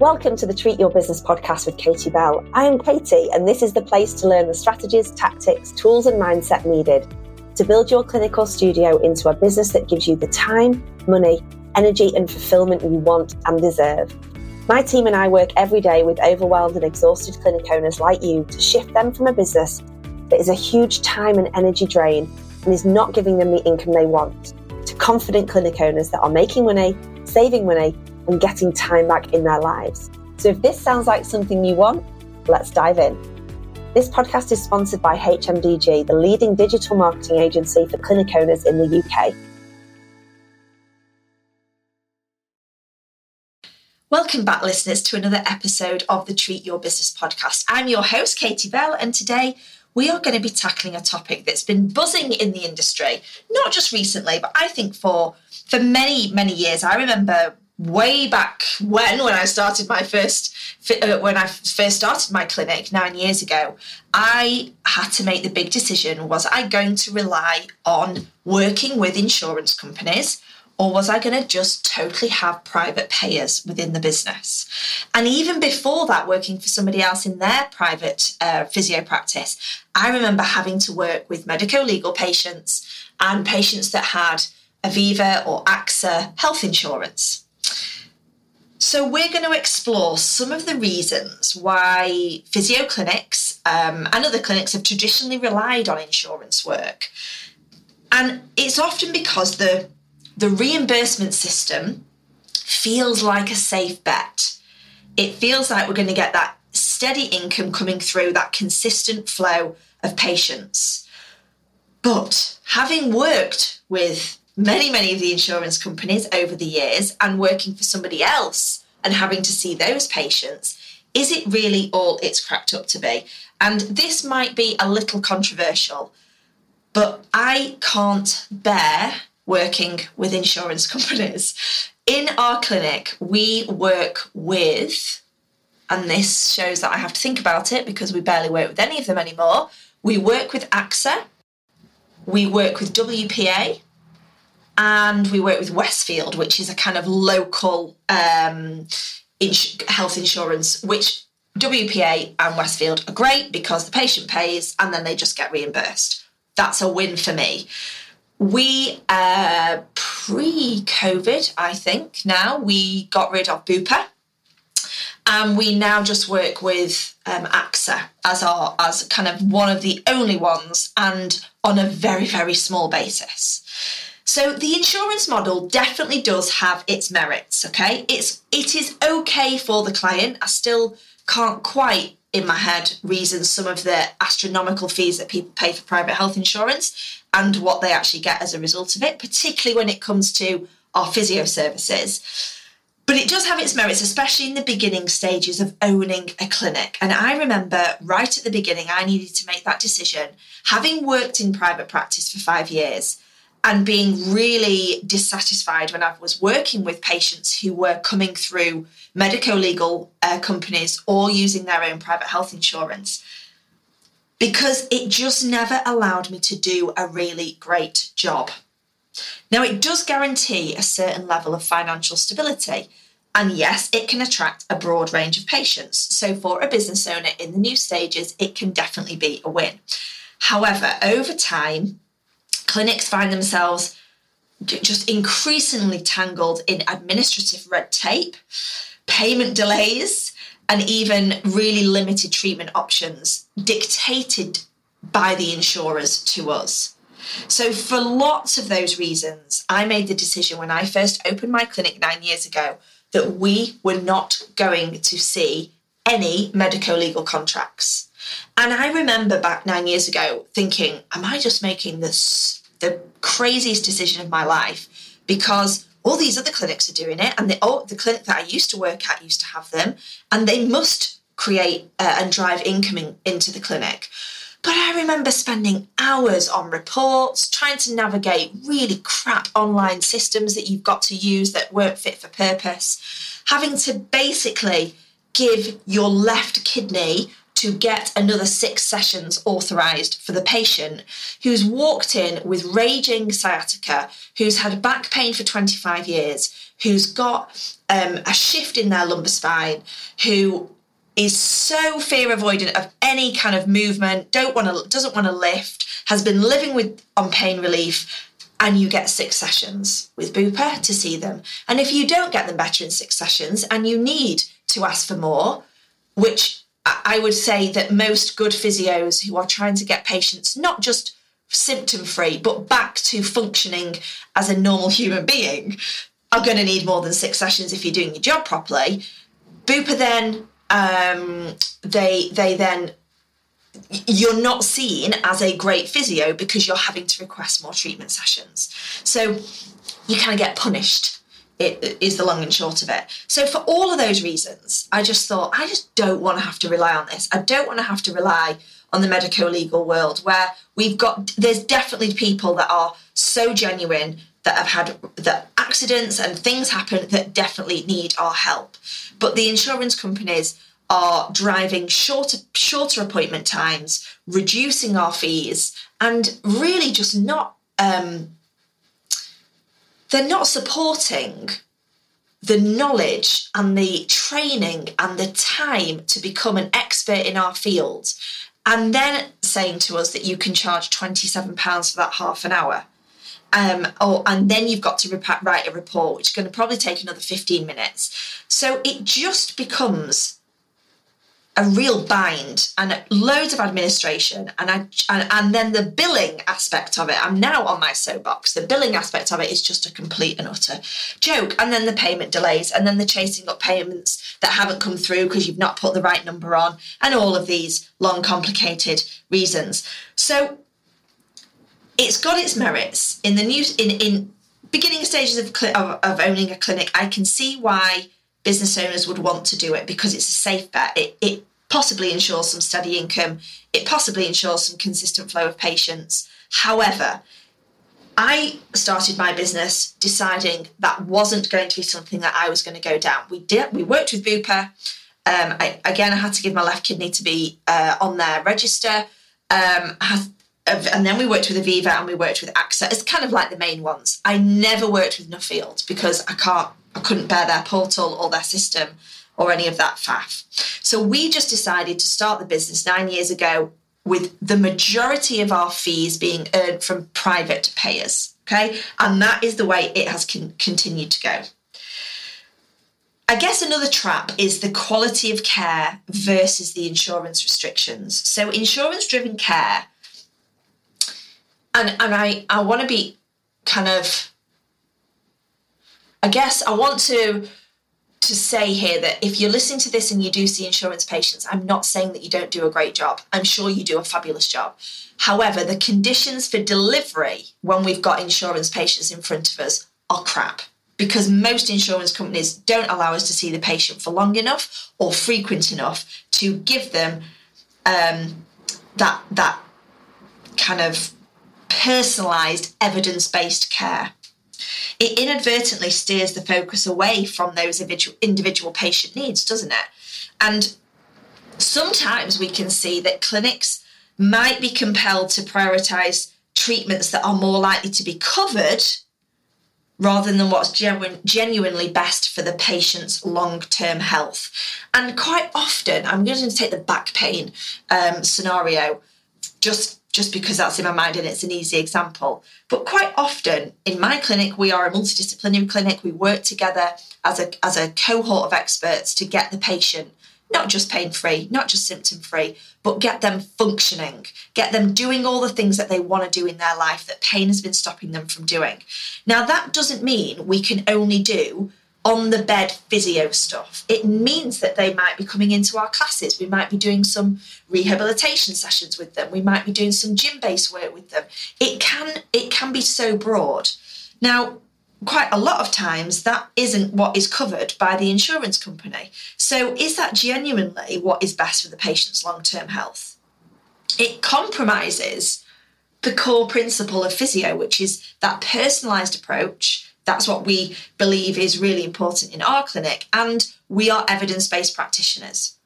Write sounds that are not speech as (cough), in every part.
Welcome to the Treat Your Business podcast with Katie Bell. I am Katie, and this is the place to learn the strategies, tactics, tools, and mindset needed to build your clinical studio into a business that gives you the time, money, energy, and fulfillment you want and deserve. My team and I work every day with overwhelmed and exhausted clinic owners like you to shift them from a business that is a huge time and energy drain and is not giving them the income they want to confident clinic owners that are making money, saving money, and getting time back in their lives. So if this sounds like something you want, let's dive in. This podcast is sponsored by HMDG, the leading digital marketing agency for clinic owners in the UK. Welcome back, listeners, to another episode of the Treat Your Business podcast. I'm your host, Katie Bell, and today we are going to be tackling a topic that's been buzzing in the industry, not just recently, but I think for for many many years. I remember way back when when I started my first uh, when I first started my clinic 9 years ago I had to make the big decision was I going to rely on working with insurance companies or was I going to just totally have private payers within the business? And even before that, working for somebody else in their private uh, physio practice, I remember having to work with medico legal patients and patients that had Aviva or AXA health insurance. So, we're going to explore some of the reasons why physio clinics um, and other clinics have traditionally relied on insurance work. And it's often because the, the reimbursement system feels like a safe bet. It feels like we're going to get that steady income coming through, that consistent flow of patients. But having worked with many, many of the insurance companies over the years and working for somebody else and having to see those patients, is it really all it's cracked up to be? And this might be a little controversial, but I can't bear working with insurance (laughs) companies. In our clinic, we work with, and this shows that I have to think about it because we barely work with any of them anymore. We work with AXA, we work with WPA, and we work with Westfield, which is a kind of local um, ins- health insurance, which WPA and Westfield are great because the patient pays and then they just get reimbursed. That's a win for me. We, uh, pre COVID, I think now, we got rid of Bupa and we now just work with um, AXA as our as kind of one of the only ones and on a very very small basis. So the insurance model definitely does have its merits, okay? It's it is okay for the client. I still can't quite in my head reason some of the astronomical fees that people pay for private health insurance and what they actually get as a result of it, particularly when it comes to our physio services. But it does have its merits, especially in the beginning stages of owning a clinic. And I remember right at the beginning, I needed to make that decision. Having worked in private practice for five years, and being really dissatisfied when I was working with patients who were coming through medico legal uh, companies or using their own private health insurance because it just never allowed me to do a really great job. Now, it does guarantee a certain level of financial stability. And yes, it can attract a broad range of patients. So, for a business owner in the new stages, it can definitely be a win. However, over time, clinics find themselves just increasingly tangled in administrative red tape, payment delays, and even really limited treatment options dictated by the insurers to us. So, for lots of those reasons, I made the decision when I first opened my clinic nine years ago that we were not going to see any medico legal contracts. And I remember back nine years ago thinking, am I just making this the craziest decision of my life? Because all these other clinics are doing it, and the, oh, the clinic that I used to work at used to have them, and they must create uh, and drive income in, into the clinic. But I remember spending hours on reports, trying to navigate really crap online systems that you've got to use that weren't fit for purpose, having to basically give your left kidney to get another six sessions authorised for the patient who's walked in with raging sciatica, who's had back pain for 25 years, who's got um, a shift in their lumbar spine, who is so fear avoidant of any kind of movement, don't want to, doesn't want to lift, has been living with on pain relief, and you get six sessions with Bupa to see them. And if you don't get them better in six sessions and you need to ask for more, which I would say that most good physios who are trying to get patients not just symptom free, but back to functioning as a normal human being, are going to need more than six sessions if you're doing your job properly. Bupa then um, they they then you're not seen as a great physio because you're having to request more treatment sessions. So you kind of get punished. It is the long and short of it. So for all of those reasons, I just thought I just don't want to have to rely on this. I don't want to have to rely on the medico legal world where we've got there's definitely people that are so genuine that have had that accidents and things happen that definitely need our help. But the insurance companies are driving shorter shorter appointment times, reducing our fees, and really just not um, they're not supporting the knowledge and the training and the time to become an expert in our field and then saying to us that you can charge 27 pounds for that half an hour um, oh, and then you've got to rep- write a report, which is going to probably take another 15 minutes. So it just becomes a real bind and loads of administration and I and, and then the billing aspect of it. I'm now on my soapbox. The billing aspect of it is just a complete and utter joke. And then the payment delays and then the chasing up payments that haven't come through because you've not put the right number on and all of these long complicated reasons. So it's got its merits. In the new in in beginning stages of, of, of owning a clinic. I can see why business owners would want to do it because it's a safe bet. It, it possibly ensures some steady income. It possibly ensures some consistent flow of patients. However, I started my business deciding that wasn't going to be something that I was going to go down. We did. We worked with Bupa. Um, I, again, I had to give my left kidney to be uh, on their register. Um, I and then we worked with Aviva and we worked with AXA. It's kind of like the main ones. I never worked with Nuffield because I can't, I couldn't bear their portal or their system or any of that faff. So we just decided to start the business nine years ago with the majority of our fees being earned from private payers. Okay, and that is the way it has con- continued to go. I guess another trap is the quality of care versus the insurance restrictions. So, insurance driven care and and I I want to be kind of I guess I want to to say here that if you're listening to this and you do see insurance patients, I'm not saying that you don't do a great job. I'm sure you do a fabulous job. However, the conditions for delivery when we've got insurance patients in front of us are crap because most insurance companies don't allow us to see the patient for long enough or frequent enough to give them um, that that kind of personalised, evidence based care. It inadvertently steers the focus away from those individual patient needs, doesn't it? And sometimes we can see that clinics might be compelled to prioritise treatments that are more likely to be covered rather than what's genu- genuinely best for the patient's long term health. And quite often, I'm going to take the back pain um, scenario just just because that's in my mind and it's an easy example. But quite often in my clinic, we are a multidisciplinary clinic. We work together as a, as a cohort of experts to get the patient not just pain free, not just symptom free, but get them functioning, get them doing all the things that they want to do in their life that pain has been stopping them from doing. Now, that doesn't mean we can only do on the bed physio stuff. It means that they might be coming into our classes. We might be doing some rehabilitation sessions with them. We might be doing some gym based work with them. It can it can be so broad. Now, quite a lot of times that isn't what is covered by the insurance company. So is that genuinely what is best for the patient's long-term health? It compromises the core principle of physio, which is that personalized approach that's what we believe is really important in our clinic. And we are evidence based practitioners.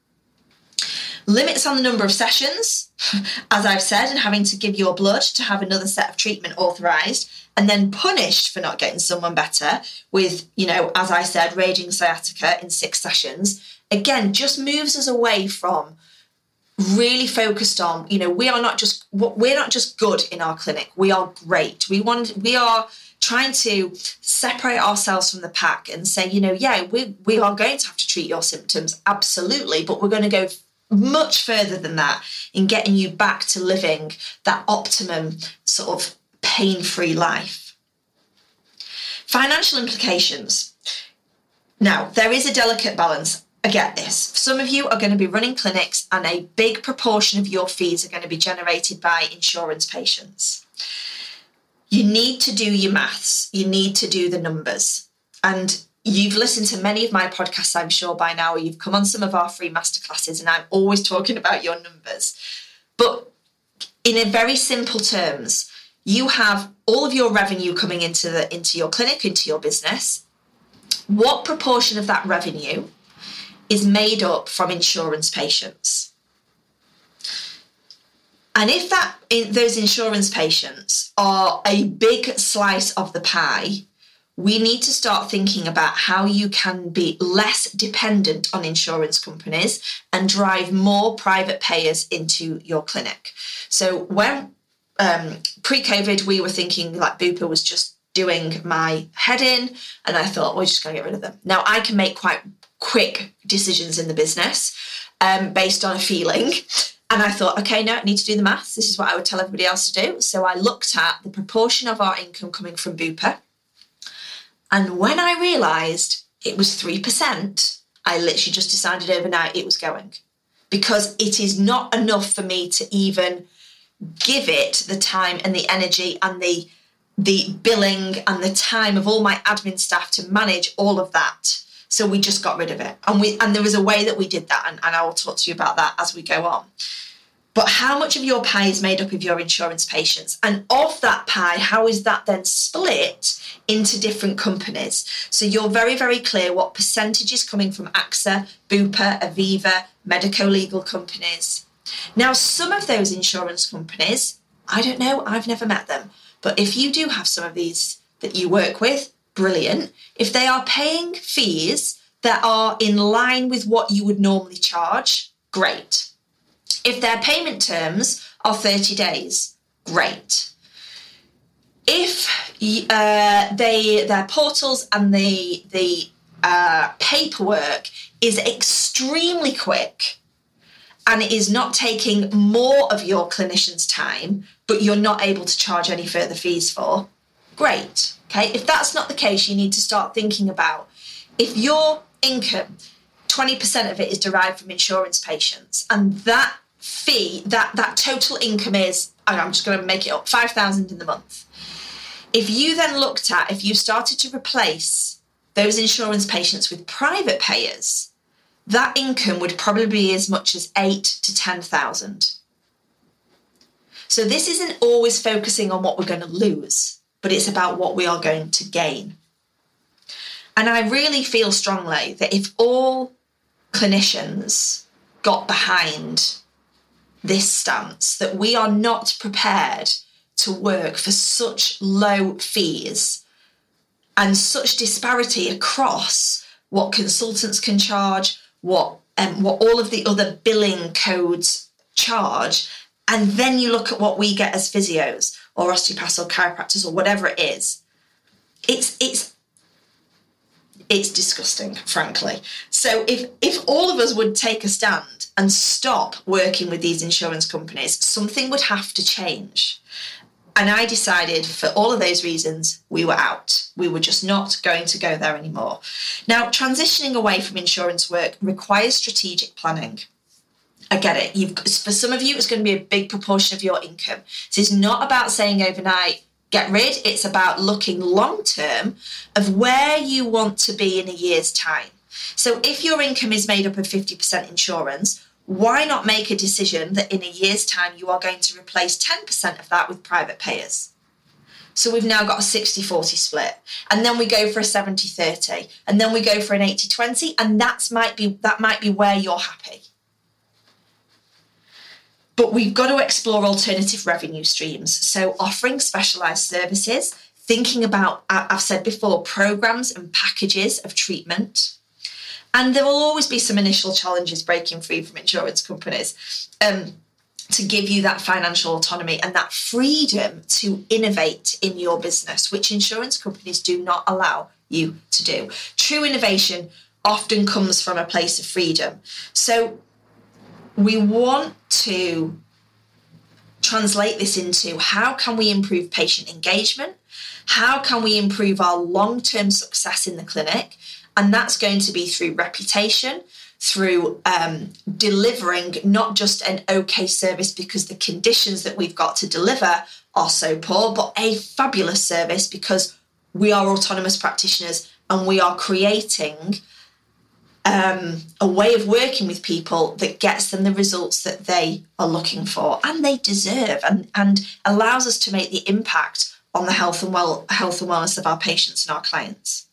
limits on the number of sessions, (laughs) as I've said, and having to give your blood to have another set of treatment authorised, and then punished for not getting someone better with, you know, as I said, raging sciatica in six sessions, again, just moves us away from really focused on you know we are not just we're not just good in our clinic we are great we want we are trying to separate ourselves from the pack and say you know yeah we we are going to have to treat your symptoms absolutely but we're going to go much further than that in getting you back to living that optimum sort of pain-free life financial implications now there is a delicate balance I get this. Some of you are going to be running clinics, and a big proportion of your fees are going to be generated by insurance patients. You need to do your maths, you need to do the numbers. And you've listened to many of my podcasts, I'm sure by now, or you've come on some of our free masterclasses, and I'm always talking about your numbers. But in a very simple terms, you have all of your revenue coming into the into your clinic, into your business. What proportion of that revenue is made up from insurance patients. And if that in, those insurance patients are a big slice of the pie, we need to start thinking about how you can be less dependent on insurance companies and drive more private payers into your clinic. So when um, pre-COVID, we were thinking like Bupa was just doing my head in, and I thought we're just going to get rid of them. Now I can make quite quick decisions in the business um, based on a feeling. And I thought, okay, no, I need to do the maths. This is what I would tell everybody else to do. So I looked at the proportion of our income coming from Bupa. And when I realised it was 3%, I literally just decided overnight it was going because it is not enough for me to even give it the time and the energy and the the billing and the time of all my admin staff to manage all of that so we just got rid of it. And we and there was a way that we did that, and, and I will talk to you about that as we go on. But how much of your pie is made up of your insurance patients? And of that pie, how is that then split into different companies? So you're very, very clear what percentage is coming from AXA, Bupa, Aviva, medico legal companies. Now, some of those insurance companies, I don't know, I've never met them. But if you do have some of these that you work with, brilliant. If they are paying fees that are in line with what you would normally charge, great. If their payment terms are 30 days, great. If uh, they their portals and the the uh, paperwork is extremely quick and it is not taking more of your clinician's time, but you're not able to charge any further fees for, great. Okay, if that's not the case, you need to start thinking about if your income, 20% of it is derived from insurance patients, and that fee, that, that total income is, I'm just going to make it up, 5,000 in the month. If you then looked at, if you started to replace those insurance patients with private payers, that income would probably be as much as eight to 10,000. So this isn't always focusing on what we're going to lose but it's about what we are going to gain. And I really feel strongly that if all clinicians got behind this stance, that we are not prepared to work for such low fees and such disparity across what consultants can charge, what um, what all of the other billing codes charge, and then you look at what we get as physios or osteopaths or chiropractors or whatever it is. It's it's it's disgusting, frankly. So if if all of us would take a stand and stop working with these insurance companies, something would have to change. And I decided for all of those reasons, we were out. We were just not going to go there anymore. Now, transitioning away from insurance work requires strategic planning. I get it. You've for some of you, it's going to be a big proportion of your income. So it's not about saying overnight, get rid. It's about looking long term of where you want to be in a year's time. So if your income is made up of 50% insurance, why not make a decision that in a year's time you are going to replace 10% of that with private payers? So we've now got a 60 40 split. And then we go for a 70 30. And then we go for an 80 20. And that's might be that might be where you're happy. But we've got to explore alternative revenue streams. So, offering specialized services, thinking about, I've said before, programs and packages of treatment. And there will always be some initial challenges breaking free from insurance companies. Um, to give you that financial autonomy and that freedom to innovate in your business, which insurance companies do not allow you to do. True innovation often comes from a place of freedom. So we want to translate this into how can we improve patient engagement? How can we improve our long term success in the clinic? And that's going to be through reputation, through um, delivering not just an okay service because the conditions that we've got to deliver are so poor, but a fabulous service because we are autonomous practitioners and we are creating um, a way of working with people that gets them the results that they are looking for and they deserve and, and allows us to make the impact on the health and well health and wellness of our patients and our clients.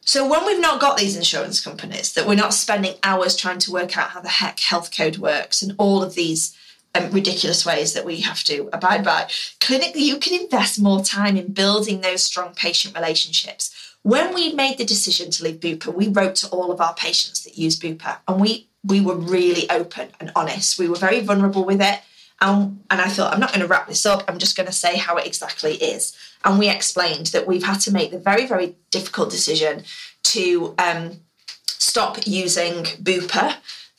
So when we've not got these insurance companies, that we're not spending hours trying to work out how the heck Healthcode works and all of these um, ridiculous ways that we have to abide by, clinically you can invest more time in building those strong patient relationships. When we made the decision to leave Bupa, we wrote to all of our patients that use Bupa, and we we were really open and honest. We were very vulnerable with it. And, and I thought, I'm not going to wrap this up. I'm just going to say how it exactly is. And we explained that we've had to make the very, very difficult decision to um, stop using Bupa.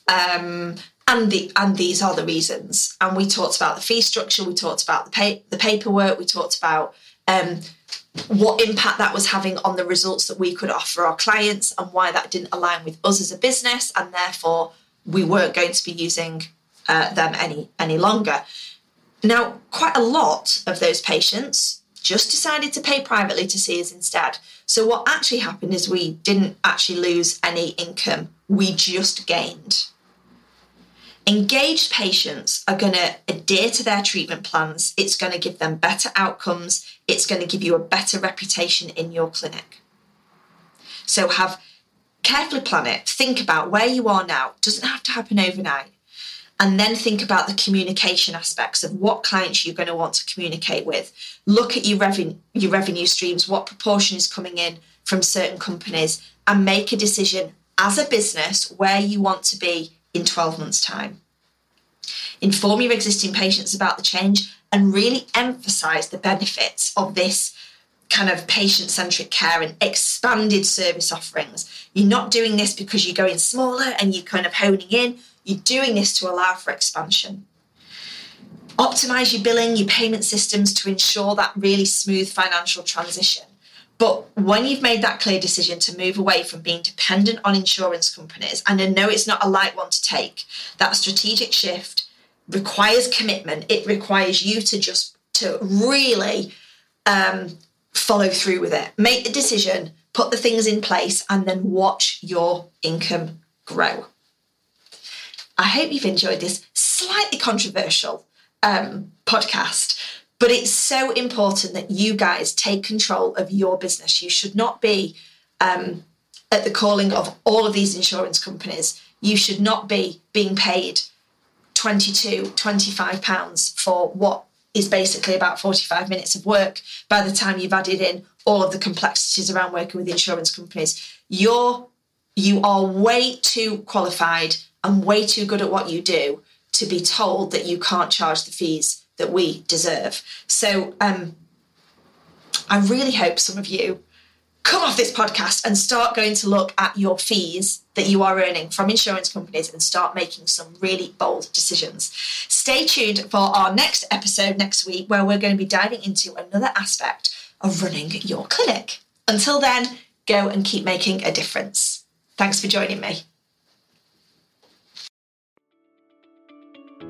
Um, and the and these are the reasons. And we talked about the fee structure. We talked about the pay, the paperwork. We talked about um, what impact that was having on the results that we could offer our clients, and why that didn't align with us as a business, and therefore we weren't going to be using uh, them any any longer. Now, quite a lot of those patients just decided to pay privately to see us instead. So what actually happened is we didn't actually lose any income. We just gained. Engaged patients are going to adhere to their treatment plans. It's going to give them better outcomes. It's going to give you a better reputation in your clinic. So have carefully plan it. Think about where you are now. It doesn't have to happen overnight and then think about the communication aspects of what clients you're going to want to communicate with. Look at your revenue, your revenue streams, what proportion is coming in from certain companies, and make a decision as a business where you want to be in 12 months' time. Inform your existing patients about the change and really emphasize the benefits of this kind of patient centric care and expanded service offerings. You're not doing this because you're going smaller and you're kind of honing in. You're doing this to allow for expansion. Optimize your billing, your payment systems to ensure that really smooth financial transition. But when you've made that clear decision to move away from being dependent on insurance companies, and I know it's not a light one to take, that strategic shift requires commitment. It requires you to just to really um, follow through with it. Make the decision, put the things in place, and then watch your income grow. I hope you've enjoyed this slightly controversial um, podcast, but it's so important that you guys take control of your business. You should not be um, at the calling of all of these insurance companies. You should not be being paid 22, 25 pounds for what is basically about 45 minutes of work by the time you've added in all of the complexities around working with insurance companies. You're you are way too qualified and way too good at what you do to be told that you can't charge the fees that we deserve. So um, I really hope some of you come off this podcast and start going to look at your fees that you are earning from insurance companies and start making some really bold decisions. Stay tuned for our next episode next week where we're going to be diving into another aspect of running your clinic. Until then, go and keep making a difference. Thanks for joining me.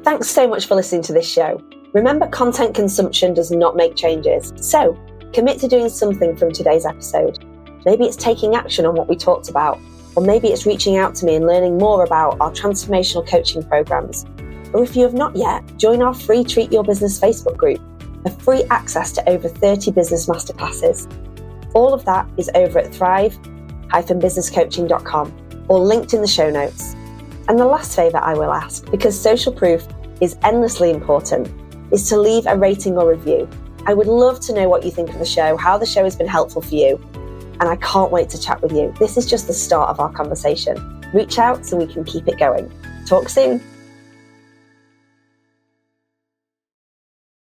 Thanks so much for listening to this show. Remember, content consumption does not make changes. So, commit to doing something from today's episode. Maybe it's taking action on what we talked about, or maybe it's reaching out to me and learning more about our transformational coaching programs. Or if you have not yet, join our free Treat Your Business Facebook group, a free access to over 30 business masterclasses. All of that is over at thrive-businesscoaching.com or linked in the show notes. And the last favour I will ask, because social proof is endlessly important, is to leave a rating or review. I would love to know what you think of the show, how the show has been helpful for you, and I can't wait to chat with you. This is just the start of our conversation. Reach out so we can keep it going. Talk soon.